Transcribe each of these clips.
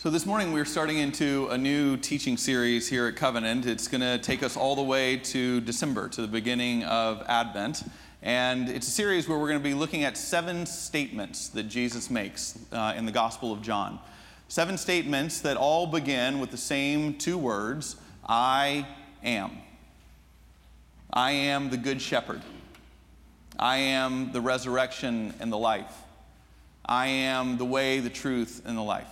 So, this morning we're starting into a new teaching series here at Covenant. It's going to take us all the way to December, to the beginning of Advent. And it's a series where we're going to be looking at seven statements that Jesus makes uh, in the Gospel of John. Seven statements that all begin with the same two words I am. I am the Good Shepherd. I am the resurrection and the life. I am the way, the truth, and the life.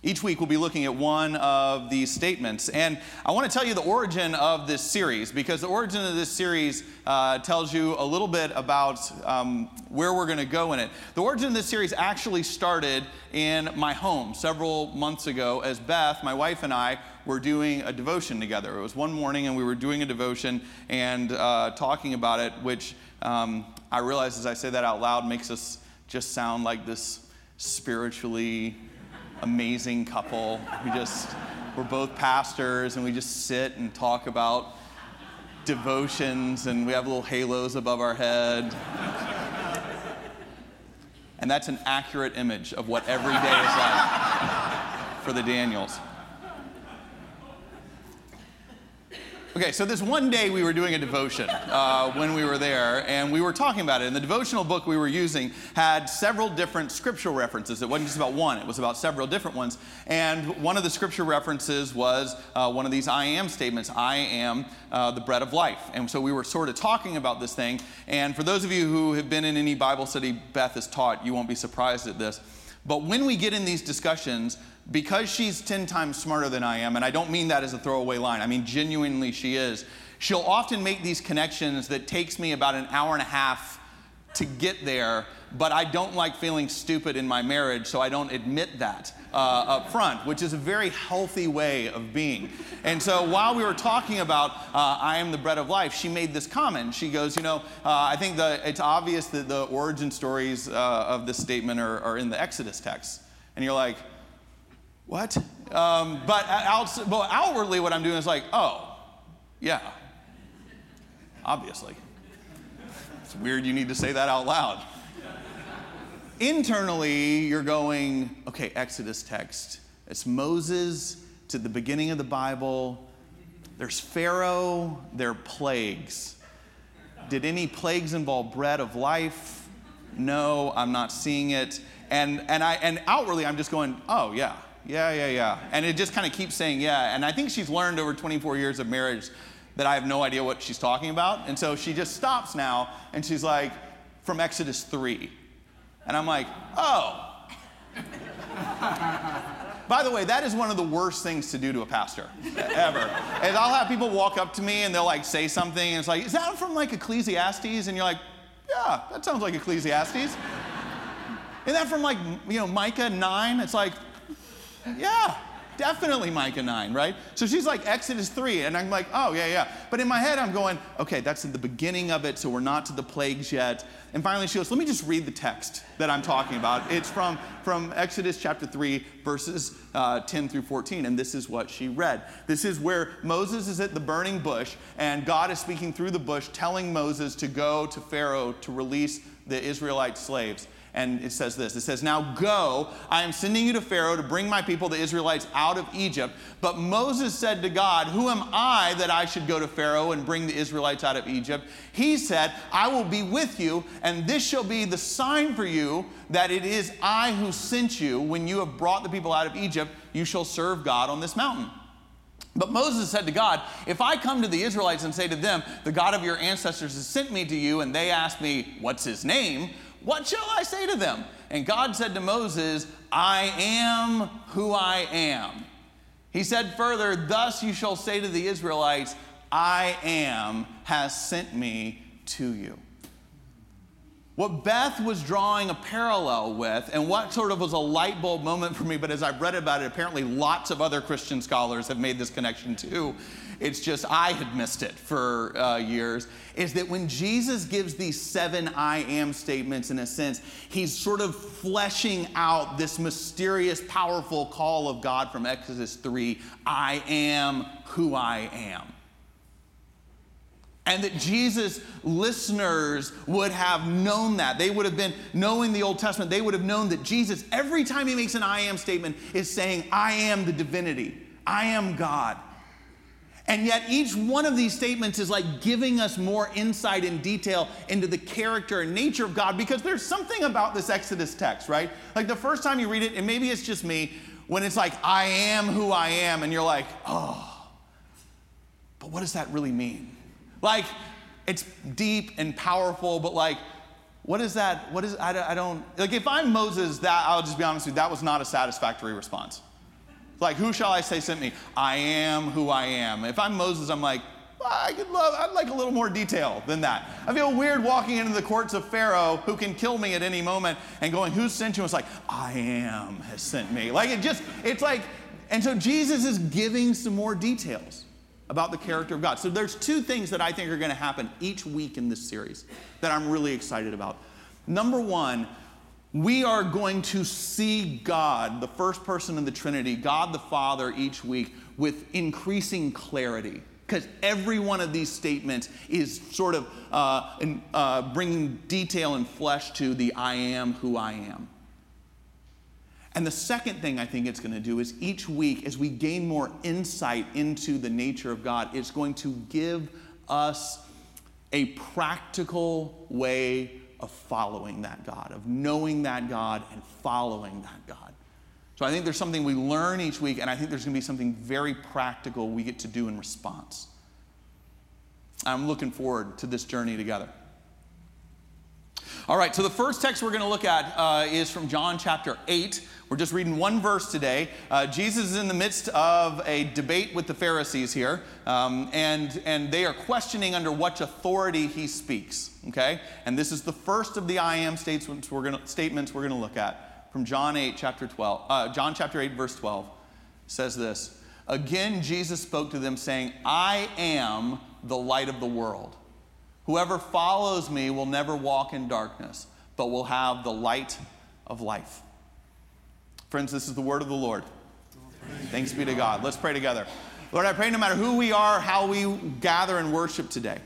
Each week, we'll be looking at one of these statements. And I want to tell you the origin of this series because the origin of this series uh, tells you a little bit about um, where we're going to go in it. The origin of this series actually started in my home several months ago as Beth, my wife, and I were doing a devotion together. It was one morning and we were doing a devotion and uh, talking about it, which um, I realize as I say that out loud makes us just sound like this spiritually amazing couple. We just, we're both pastors and we just sit and talk about devotions and we have little halos above our head. And that's an accurate image of what every day is like for the Daniels. Okay, so this one day we were doing a devotion uh, when we were there, and we were talking about it. And the devotional book we were using had several different scriptural references. It wasn't just about one, it was about several different ones. And one of the scripture references was uh, one of these I am statements I am uh, the bread of life. And so we were sort of talking about this thing. And for those of you who have been in any Bible study Beth has taught, you won't be surprised at this. But when we get in these discussions, because she's 10 times smarter than I am, and I don't mean that as a throwaway line, I mean genuinely she is, she'll often make these connections that takes me about an hour and a half to get there, but I don't like feeling stupid in my marriage, so I don't admit that uh, up front, which is a very healthy way of being. And so while we were talking about uh, I am the bread of life, she made this comment. She goes, You know, uh, I think the, it's obvious that the origin stories uh, of this statement are, are in the Exodus text. And you're like, what? Um, but, out, but outwardly, what I'm doing is like, oh, yeah, obviously. It's weird you need to say that out loud. Internally, you're going, okay, Exodus text. It's Moses to the beginning of the Bible. There's Pharaoh, there are plagues. Did any plagues involve bread of life? No, I'm not seeing it. And, and, I, and outwardly, I'm just going, oh, yeah, yeah, yeah, yeah. And it just kind of keeps saying, yeah. And I think she's learned over 24 years of marriage that I have no idea what she's talking about. And so she just stops now and she's like, from Exodus 3. And I'm like, oh. By the way, that is one of the worst things to do to a pastor ever. And I'll have people walk up to me and they'll like say something and it's like, is that from like Ecclesiastes? And you're like, yeah, that sounds like Ecclesiastes. Is that from like, you know, Micah 9? It's like, yeah, definitely Micah 9, right? So she's like Exodus 3, and I'm like, oh, yeah, yeah. But in my head, I'm going, okay, that's the beginning of it, so we're not to the plagues yet. And finally, she goes, let me just read the text that I'm talking about. It's from, from Exodus chapter 3, verses uh, 10 through 14, and this is what she read. This is where Moses is at the burning bush, and God is speaking through the bush, telling Moses to go to Pharaoh to release the Israelite slaves and it says this it says, Now go, I am sending you to Pharaoh to bring my people, the Israelites, out of Egypt. But Moses said to God, Who am I that I should go to Pharaoh and bring the Israelites out of Egypt? He said, I will be with you, and this shall be the sign for you that it is I who sent you. When you have brought the people out of Egypt, you shall serve God on this mountain. But Moses said to God, If I come to the Israelites and say to them, The God of your ancestors has sent me to you, and they ask me, What's his name? What shall I say to them? And God said to Moses, I am who I am. He said further, Thus you shall say to the Israelites, I am has sent me to you. What Beth was drawing a parallel with, and what sort of was a light bulb moment for me, but as I've read about it, apparently lots of other Christian scholars have made this connection too, it's just I had missed it for uh, years, is that when Jesus gives these seven I am statements, in a sense, he's sort of fleshing out this mysterious, powerful call of God from Exodus 3 I am who I am. And that Jesus' listeners would have known that. They would have been knowing the Old Testament. They would have known that Jesus, every time he makes an I am statement, is saying, I am the divinity. I am God. And yet, each one of these statements is like giving us more insight and detail into the character and nature of God because there's something about this Exodus text, right? Like the first time you read it, and maybe it's just me, when it's like, I am who I am, and you're like, oh, but what does that really mean? Like, it's deep and powerful, but like, what is that? What is, I, I don't, like, if I'm Moses, that, I'll just be honest with you, that was not a satisfactory response. Like, who shall I say sent me? I am who I am. If I'm Moses, I'm like, I could love, I'd like a little more detail than that. I feel weird walking into the courts of Pharaoh, who can kill me at any moment, and going, Who sent you? It's like, I am has sent me. Like, it just, it's like, and so Jesus is giving some more details about the character of God. So there's two things that I think are going to happen each week in this series that I'm really excited about. Number one, we are going to see God, the first person in the Trinity, God the Father, each week with increasing clarity. Because every one of these statements is sort of uh, in, uh, bringing detail and flesh to the I am who I am. And the second thing I think it's going to do is each week, as we gain more insight into the nature of God, it's going to give us a practical way of following that God, of knowing that God and following that God. So I think there's something we learn each week, and I think there's going to be something very practical we get to do in response. I'm looking forward to this journey together. All right, so the first text we're going to look at uh, is from John chapter 8. We're just reading one verse today. Uh, Jesus is in the midst of a debate with the Pharisees here, um, and, and they are questioning under what authority he speaks. Okay? And this is the first of the I am statements we're going statements we're to look at from John 8, chapter 12. Uh, John chapter 8, verse 12 says this Again, Jesus spoke to them, saying, I am the light of the world. Whoever follows me will never walk in darkness, but will have the light of life. Friends, this is the word of the Lord. Thanks be to God. Let's pray together. Lord, I pray no matter who we are, how we gather and worship today,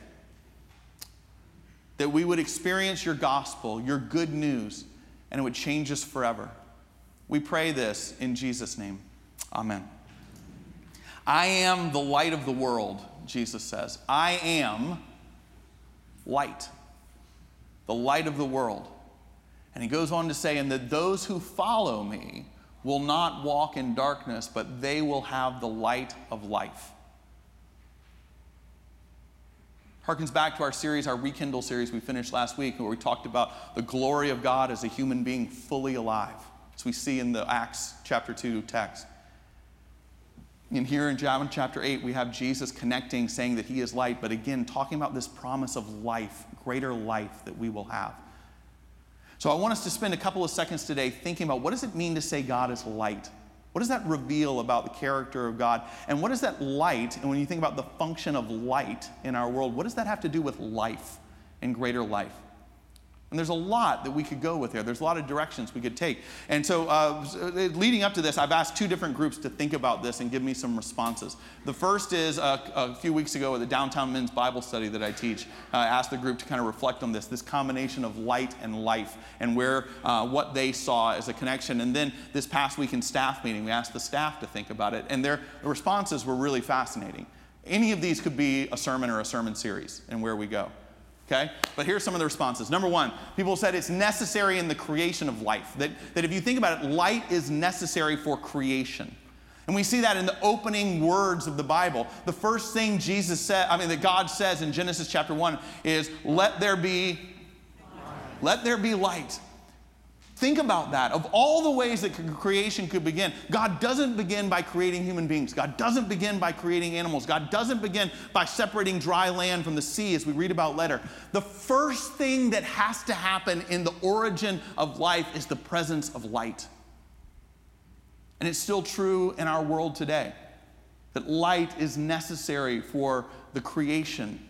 that we would experience your gospel, your good news, and it would change us forever. We pray this in Jesus' name. Amen. I am the light of the world, Jesus says. I am light, the light of the world. And he goes on to say, and that those who follow me will not walk in darkness, but they will have the light of life. Harkens back to our series, our Rekindle series we finished last week, where we talked about the glory of God as a human being fully alive, as we see in the Acts chapter 2 text. And here in John chapter 8, we have Jesus connecting, saying that he is light, but again, talking about this promise of life, greater life that we will have. So I want us to spend a couple of seconds today thinking about what does it mean to say God is light? What does that reveal about the character of God? And what is that light? And when you think about the function of light in our world, what does that have to do with life and greater life? And there's a lot that we could go with there. There's a lot of directions we could take. And so, uh, leading up to this, I've asked two different groups to think about this and give me some responses. The first is uh, a few weeks ago at the Downtown Men's Bible Study that I teach. Uh, I asked the group to kind of reflect on this this combination of light and life and where uh, what they saw as a connection. And then this past week in staff meeting, we asked the staff to think about it, and their responses were really fascinating. Any of these could be a sermon or a sermon series, and where we go okay? But here's some of the responses. Number one, people said it's necessary in the creation of life. That, that if you think about it, light is necessary for creation. And we see that in the opening words of the Bible. The first thing Jesus said, I mean, that God says in Genesis chapter 1 is, let there be, let there be light. Think about that. Of all the ways that creation could begin, God doesn't begin by creating human beings. God doesn't begin by creating animals. God doesn't begin by separating dry land from the sea, as we read about later. The first thing that has to happen in the origin of life is the presence of light. And it's still true in our world today that light is necessary for the creation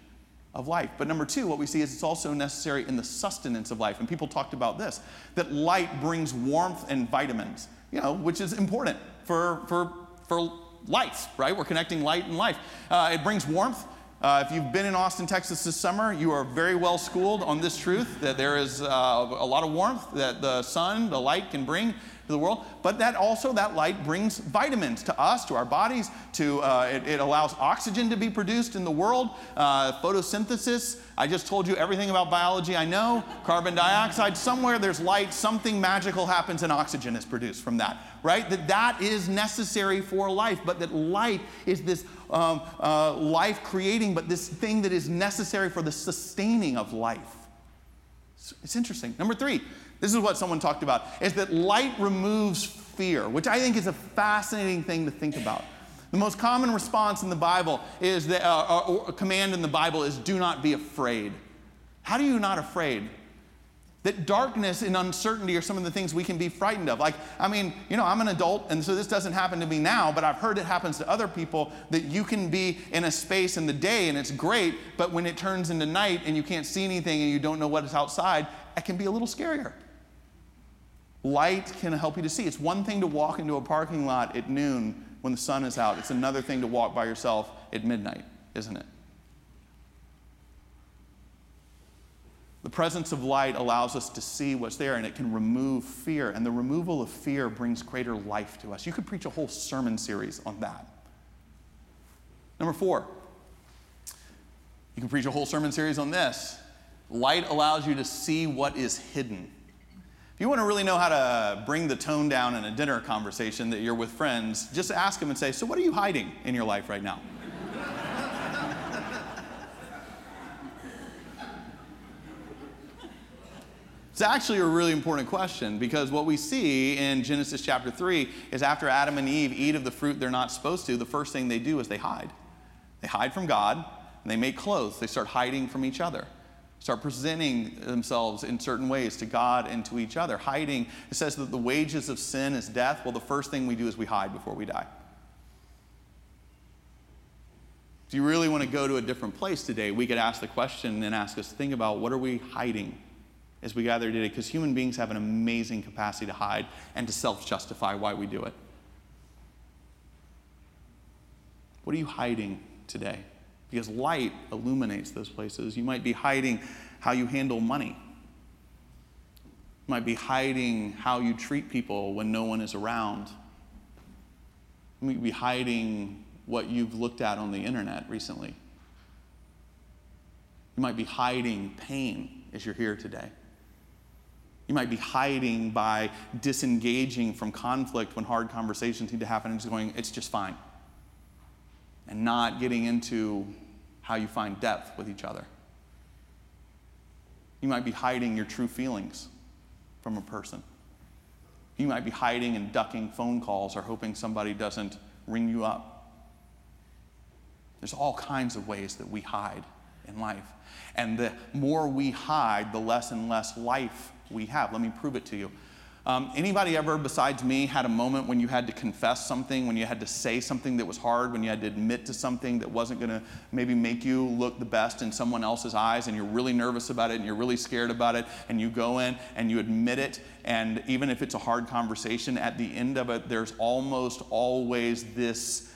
of life. But number two, what we see is it's also necessary in the sustenance of life. And people talked about this that light brings warmth and vitamins, you know, which is important for, for, for life, right? We're connecting light and life. Uh, it brings warmth. Uh, if you've been in Austin, Texas this summer, you are very well schooled on this truth that there is uh, a lot of warmth that the sun, the light can bring to the world, but that also that light brings vitamins to us, to our bodies, to uh, it, it, allows oxygen to be produced in the world, uh, photosynthesis. I just told you everything about biology I know. Carbon dioxide, somewhere there's light, something magical happens and oxygen is produced from that, right? That that is necessary for life, but that light is this um, uh, life creating, but this thing that is necessary for the sustaining of life. It's interesting. Number three, this is what someone talked about, is that light removes fear, which I think is a fascinating thing to think about. The most common response in the Bible is that, uh, or command in the Bible is do not be afraid. How do you not afraid? That darkness and uncertainty are some of the things we can be frightened of. Like, I mean, you know, I'm an adult, and so this doesn't happen to me now, but I've heard it happens to other people that you can be in a space in the day and it's great, but when it turns into night and you can't see anything and you don't know what is outside, it can be a little scarier. Light can help you to see. It's one thing to walk into a parking lot at noon when the sun is out, it's another thing to walk by yourself at midnight, isn't it? The presence of light allows us to see what's there and it can remove fear. And the removal of fear brings greater life to us. You could preach a whole sermon series on that. Number four, you can preach a whole sermon series on this. Light allows you to see what is hidden If you want to really know how to bring the tone down in a dinner conversation that you're with friends, just ask them and say, So, what are you hiding in your life right now? It's actually a really important question because what we see in Genesis chapter 3 is after Adam and Eve eat of the fruit they're not supposed to, the first thing they do is they hide. They hide from God and they make clothes. They start hiding from each other start presenting themselves in certain ways to God and to each other. Hiding, it says that the wages of sin is death. Well, the first thing we do is we hide before we die. If you really want to go to a different place today, we could ask the question and ask us think about what are we hiding as we gather today? Because human beings have an amazing capacity to hide and to self justify why we do it. What are you hiding today? because light illuminates those places. You might be hiding how you handle money. You might be hiding how you treat people when no one is around. You might be hiding what you've looked at on the internet recently. You might be hiding pain as you're here today. You might be hiding by disengaging from conflict when hard conversations need to happen and just going, it's just fine. And not getting into how you find depth with each other. You might be hiding your true feelings from a person. You might be hiding and ducking phone calls or hoping somebody doesn't ring you up. There's all kinds of ways that we hide in life. And the more we hide, the less and less life we have. Let me prove it to you. Um, anybody ever, besides me, had a moment when you had to confess something, when you had to say something that was hard, when you had to admit to something that wasn't going to maybe make you look the best in someone else's eyes, and you're really nervous about it and you're really scared about it, and you go in and you admit it, and even if it's a hard conversation, at the end of it, there's almost always this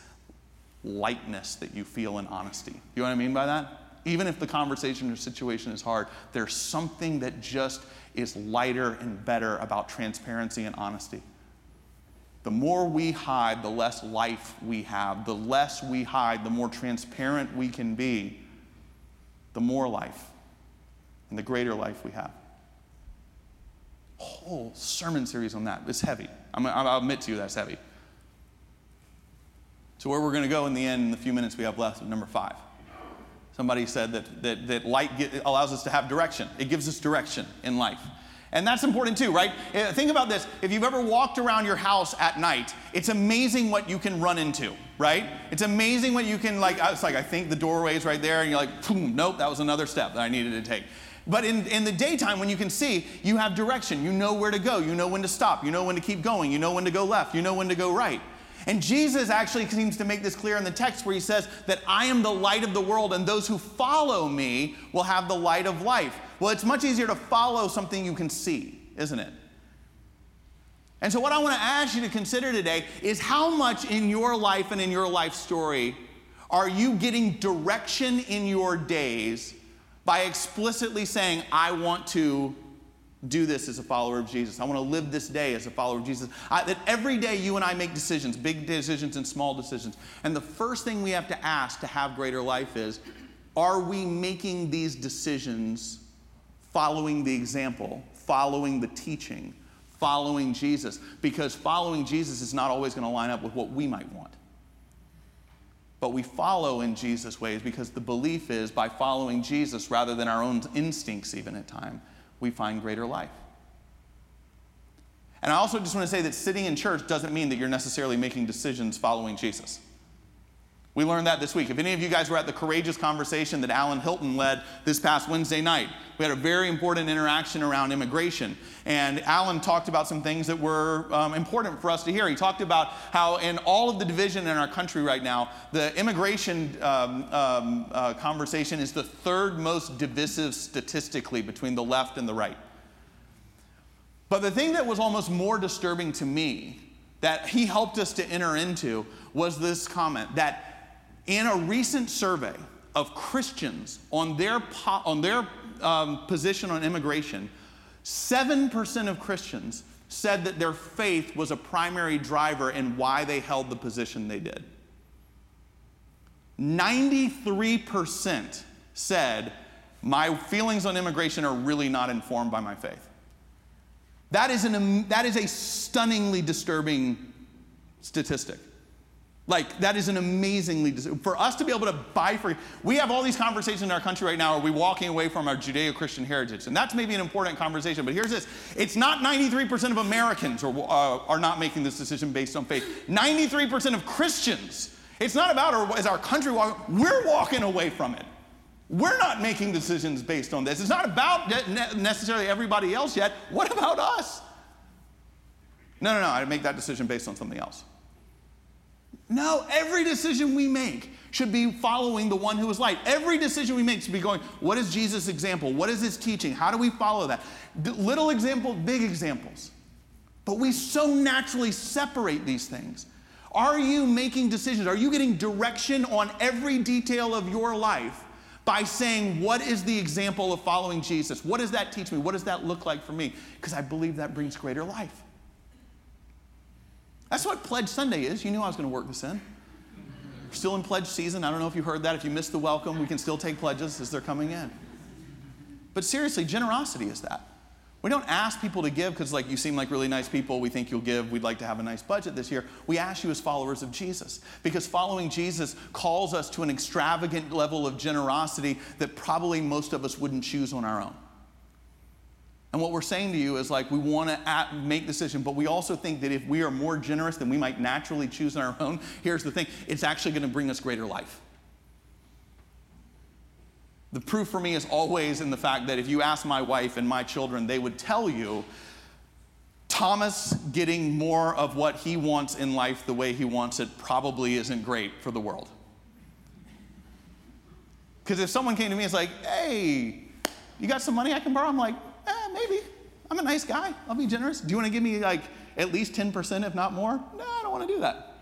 lightness that you feel in honesty. You know what I mean by that? Even if the conversation or situation is hard, there's something that just is lighter and better about transparency and honesty. The more we hide, the less life we have. The less we hide, the more transparent we can be, the more life and the greater life we have. Whole sermon series on that. It's heavy. i will admit to you that's heavy. So, where we're going to go in the end, in the few minutes we have left, number five. Somebody said that, that, that light get, allows us to have direction, it gives us direction in life. And that's important too, right? Uh, think about this. If you've ever walked around your house at night, it's amazing what you can run into, right? It's amazing what you can, like, it's like, I think the doorway is right there, and you're like, boom, nope, that was another step that I needed to take. But in, in the daytime, when you can see, you have direction. You know where to go. You know when to stop. You know when to keep going. You know when to go left. You know when to go right. And Jesus actually seems to make this clear in the text where he says that I am the light of the world, and those who follow me will have the light of life. Well, it's much easier to follow something you can see, isn't it? And so, what I want to ask you to consider today is how much in your life and in your life story Are you getting direction in your days by explicitly saying, I want to do this as a follower of Jesus. I want to live this day as a follower of Jesus. I, that every day you and I make decisions, big decisions and small decisions. And the first thing we have to ask to have greater life is are we making these decisions following the example, following the teaching, following Jesus? Because following Jesus is not always going to line up with what we might want. But we follow in Jesus' ways because the belief is by following Jesus rather than our own instincts, even at times we find greater life. And I also just want to say that sitting in church doesn't mean that you're necessarily making decisions following Jesus. We learned that this week. If any of you guys were at the courageous conversation that Alan Hilton led this past Wednesday night, we had a very important interaction around immigration. And Alan talked about some things that were um, important for us to hear. He talked about how, in all of the division in our country right now, the immigration um, um, uh, conversation is the third most divisive statistically between the left and the right. But the thing that was almost more disturbing to me that he helped us to enter into was this comment that in a recent survey of Christians on their, po- on their um, position on immigration, 7% of Christians said that their faith was a primary driver in why they held the position they did. 93% said, My feelings on immigration are really not informed by my faith. That is, an, that is a stunningly disturbing statistic. Like, that is an amazingly, for us to be able to buy for, we have all these conversations in our country right now are we walking away from our Judeo Christian heritage? And that's maybe an important conversation, but here's this it's not 93% of Americans are, uh, are not making this decision based on faith. 93% of Christians, it's not about our, as our country walking, we're walking away from it. We're not making decisions based on this. It's not about necessarily everybody else yet. What about us? No, no, no, I make that decision based on something else. No, every decision we make should be following the one who is light. Every decision we make should be going, what is Jesus' example? What is his teaching? How do we follow that? Little examples, big examples. But we so naturally separate these things. Are you making decisions? Are you getting direction on every detail of your life by saying, What is the example of following Jesus? What does that teach me? What does that look like for me? Because I believe that brings greater life. That's what Pledge Sunday is. You knew I was going to work this in. We're still in pledge season. I don't know if you heard that. If you missed the welcome, we can still take pledges as they're coming in. But seriously, generosity is that. We don't ask people to give because, like, you seem like really nice people. We think you'll give. We'd like to have a nice budget this year. We ask you as followers of Jesus because following Jesus calls us to an extravagant level of generosity that probably most of us wouldn't choose on our own. And what we're saying to you is like, we want to make decisions, but we also think that if we are more generous than we might naturally choose on our own, here's the thing it's actually going to bring us greater life. The proof for me is always in the fact that if you ask my wife and my children, they would tell you Thomas getting more of what he wants in life the way he wants it probably isn't great for the world. Because if someone came to me and was like, hey, you got some money I can borrow? I'm like, maybe. I'm a nice guy. I'll be generous. Do you want to give me like at least 10%, if not more? No, I don't want to do that.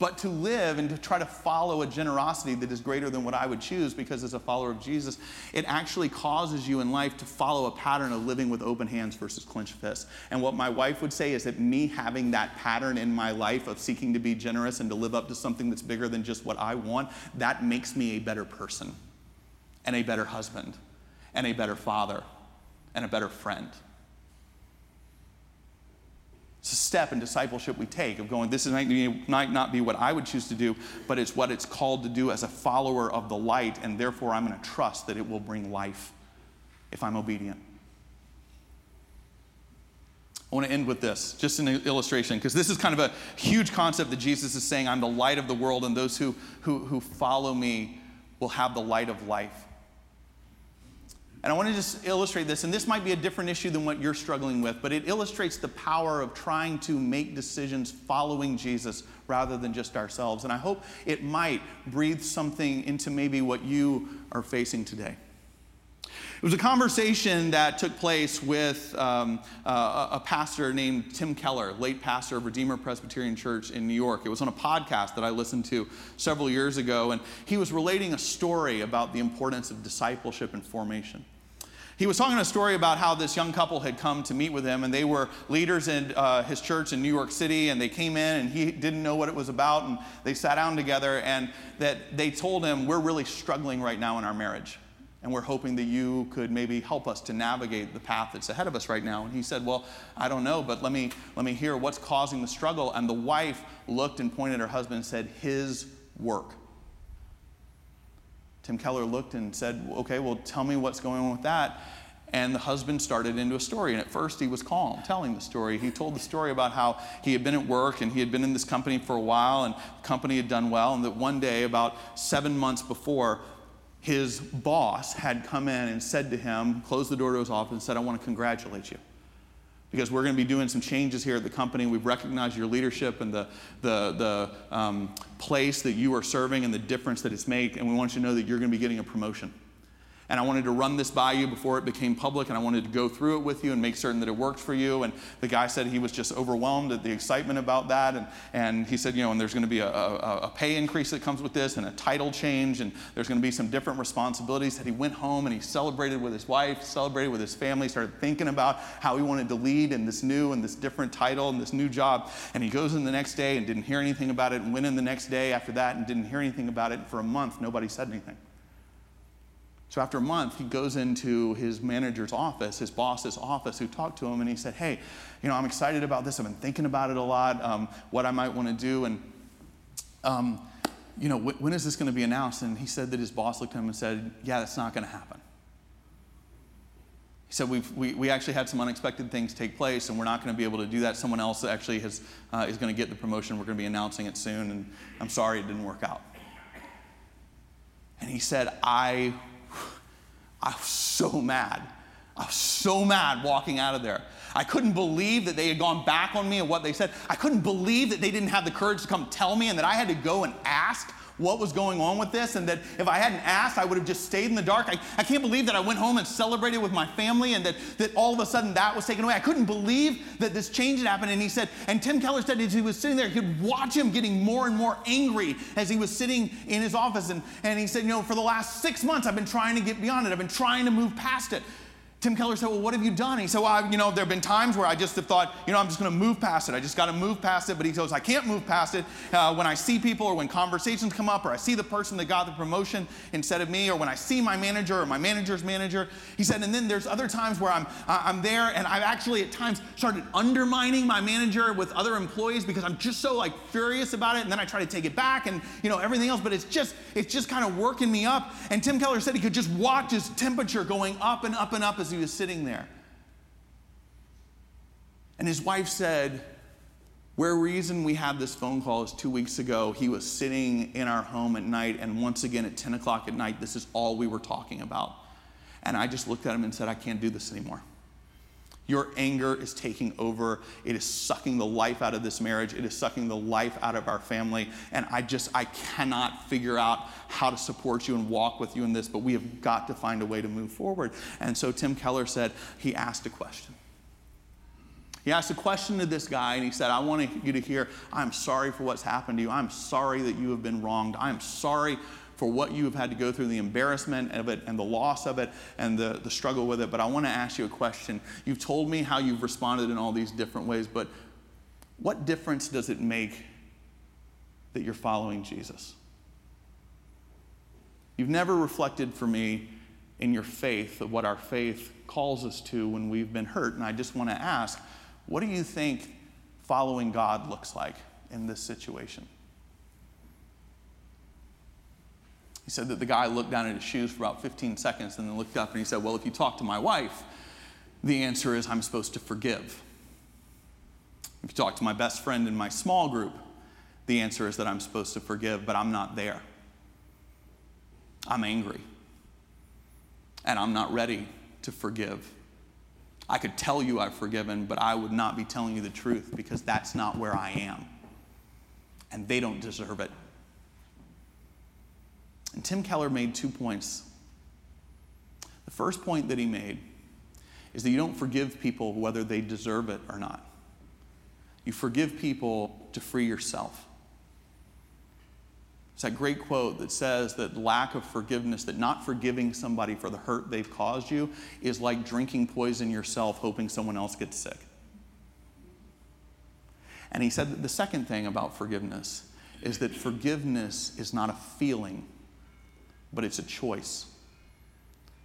But to live and to try to follow a generosity that is greater than what I would choose, because as a follower of Jesus, it actually causes you in life to follow a pattern of living with open hands versus clenched fists. And what my wife would say is that me having that pattern in my life of seeking to be generous and to live up to something that's bigger than just what I want, that makes me a better person and a better husband and a better father and a better friend. It's a step in discipleship we take of going, this might not be what I would choose to do, but it's what it's called to do as a follower of the light, and therefore I'm going to trust that it will bring life if I'm obedient. I want to end with this, just an illustration, because this is kind of a huge concept that Jesus is saying I'm the light of the world, and those who, who, who follow me will have the light of life. And I want to just illustrate this, and this might be a different issue than what you're struggling with, but it illustrates the power of trying to make decisions following Jesus rather than just ourselves. And I hope it might breathe something into maybe what you are facing today. It was a conversation that took place with um, uh, a pastor named Tim Keller, late pastor of Redeemer Presbyterian Church in New York. It was on a podcast that I listened to several years ago, and he was relating a story about the importance of discipleship and formation. He was talking a story about how this young couple had come to meet with him, and they were leaders in uh, his church in New York City, and they came in, and he didn't know what it was about, and they sat down together, and that they told him, "We're really struggling right now in our marriage." and we're hoping that you could maybe help us to navigate the path that's ahead of us right now and he said well i don't know but let me let me hear what's causing the struggle and the wife looked and pointed at her husband and said his work tim keller looked and said okay well tell me what's going on with that and the husband started into a story. And at first, he was calm, telling the story. He told the story about how he had been at work and he had been in this company for a while, and the company had done well. And that one day, about seven months before, his boss had come in and said to him, closed the door to his office, and said, I want to congratulate you. Because we're going to be doing some changes here at the company. We've recognized your leadership and the, the, the um, place that you are serving and the difference that it's made. And we want you to know that you're going to be getting a promotion and I wanted to run this by you before it became public, and I wanted to go through it with you and make certain that it worked for you. And the guy said he was just overwhelmed at the excitement about that, and, and he said, you know, and there's going to be a, a, a pay increase that comes with this, and a title change, and there's going to be some different responsibilities. That he went home and he celebrated with his wife, celebrated with his family, started thinking about how he wanted to lead in this new and this different title and this new job. And he goes in the next day and didn't hear anything about it, and went in the next day after that and didn't hear anything about it. And for a month, nobody said anything. So after a month, he goes into his manager's office, his boss's office, who talked to him, and he said, Hey, you know, I'm excited about this. I've been thinking about it a lot, um, what I might want to do. And, um, you know, when is this going to be announced? And he said that his boss looked at him and said, Yeah, that's not going to happen. He said, We've, we, we actually had some unexpected things take place, and we're not going to be able to do that. Someone else actually has, uh, is going to get the promotion. We're going to be announcing it soon, and I'm sorry it didn't work out. And he said, I I was so mad. I was so mad walking out of there. I couldn't believe that they had gone back on me and what they said. I couldn't believe that they didn't have the courage to come tell me and that I had to go and ask what was going on with this, and that if I hadn't asked, I would have just stayed in the dark. I, I can't believe that I went home and celebrated with my family and that, that all of a sudden that was taken away. I couldn't believe that this change had happened. And he said, and Tim Keller said as he was sitting there, he could watch him getting more and more angry as he was sitting in his office. And, and he said, You know, for the last six months, I've been trying to get beyond it, I've been trying to move past it. Tim Keller said, Well, what have you done? He said, Well, you know, there have been times where I just have thought, you know, I'm just going to move past it. I just got to move past it. But he goes, I can't move past it. Uh, when I see people or when conversations come up or I see the person that got the promotion instead of me or when I see my manager or my manager's manager, he said, and then there's other times where I'm, I'm there and I've actually at times started undermining my manager with other employees because I'm just so like furious about it. And then I try to take it back and, you know, everything else. But it's just, it's just kind of working me up. And Tim Keller said he could just watch his temperature going up and up and up as he was sitting there. And his wife said, where reason we had this phone call is two weeks ago, he was sitting in our home at night, and once again at 10 o'clock at night, this is all we were talking about. And I just looked at him and said, I can't do this anymore. Your anger is taking over. It is sucking the life out of this marriage. It is sucking the life out of our family. And I just, I cannot figure out how to support you and walk with you in this, but we have got to find a way to move forward. And so Tim Keller said, he asked a question. He asked a question to this guy and he said, I want you to hear, I'm sorry for what's happened to you. I'm sorry that you have been wronged. I'm sorry for what you have had to go through, the embarrassment of it and the loss of it and the, the struggle with it. But I want to ask you a question. You've told me how you've responded in all these different ways, but what difference does it make that you're following Jesus? You've never reflected for me in your faith of what our faith calls us to when we've been hurt. And I just want to ask, what do you think following God looks like in this situation? He said that the guy looked down at his shoes for about 15 seconds and then looked up and he said, Well, if you talk to my wife, the answer is I'm supposed to forgive. If you talk to my best friend in my small group, the answer is that I'm supposed to forgive, but I'm not there. I'm angry. And I'm not ready to forgive. I could tell you I've forgiven, but I would not be telling you the truth because that's not where I am. And they don't deserve it. And Tim Keller made two points. The first point that he made is that you don't forgive people whether they deserve it or not. You forgive people to free yourself. It's that great quote that says that lack of forgiveness, that not forgiving somebody for the hurt they've caused you, is like drinking poison yourself, hoping someone else gets sick. And he said that the second thing about forgiveness is that forgiveness is not a feeling, but it's a choice.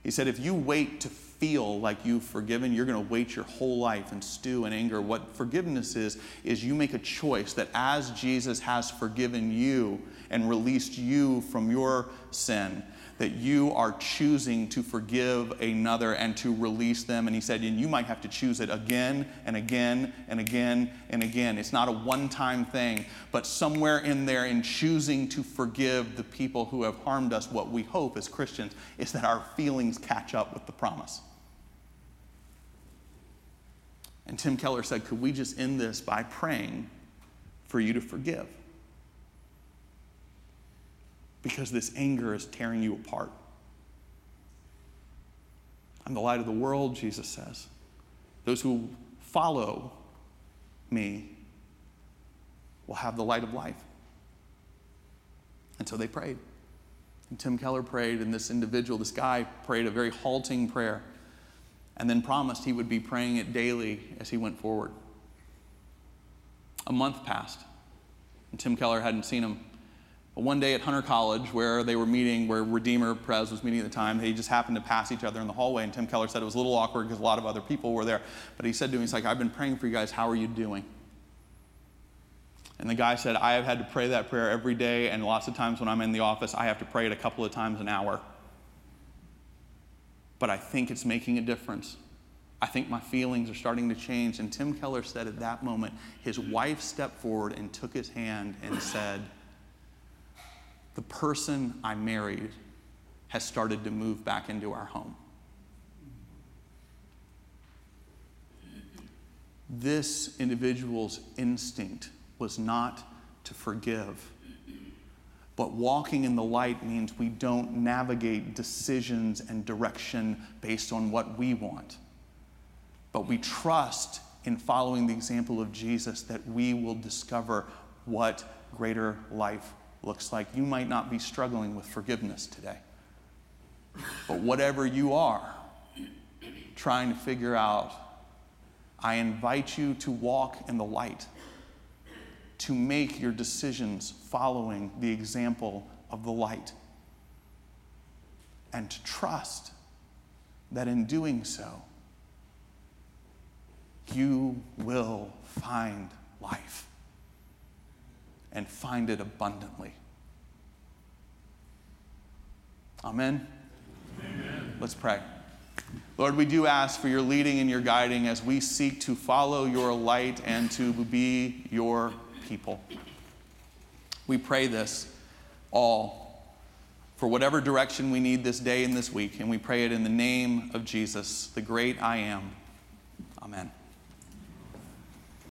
He said, if you wait to feel like you've forgiven, you're going to wait your whole life and stew in anger. What forgiveness is, is you make a choice that as Jesus has forgiven you and released you from your sin, that you are choosing to forgive another and to release them. And he said, and you might have to choose it again and again and again and again. It's not a one time thing, but somewhere in there, in choosing to forgive the people who have harmed us, what we hope as Christians is that our feelings catch up with the promise. And Tim Keller said, Could we just end this by praying for you to forgive? Because this anger is tearing you apart. I'm the light of the world, Jesus says. Those who follow me will have the light of life. And so they prayed. And Tim Keller prayed, and this individual, this guy, prayed a very halting prayer and then promised he would be praying it daily as he went forward. A month passed, and Tim Keller hadn't seen him one day at Hunter College, where they were meeting, where Redeemer Pres was meeting at the time, they just happened to pass each other in the hallway. And Tim Keller said it was a little awkward because a lot of other people were there. But he said to me, he's like, I've been praying for you guys. How are you doing? And the guy said, I have had to pray that prayer every day. And lots of times when I'm in the office, I have to pray it a couple of times an hour. But I think it's making a difference. I think my feelings are starting to change. And Tim Keller said at that moment, his wife stepped forward and took his hand and said, the person I married has started to move back into our home. This individual's instinct was not to forgive. But walking in the light means we don't navigate decisions and direction based on what we want. But we trust in following the example of Jesus that we will discover what greater life looks like. You might not be struggling with forgiveness today. But whatever you are trying to figure out, I invite you to walk in the light, to make your decisions following the example of the light, and to trust that in doing so, you will find life and find it abundantly. Amen? Amen. Let's pray. Lord, we do ask for your leading and your guiding as we seek to follow your light and to be your people. We pray this all for whatever direction we need this day and this week, and we pray it in the name of Jesus, the great I am. Amen.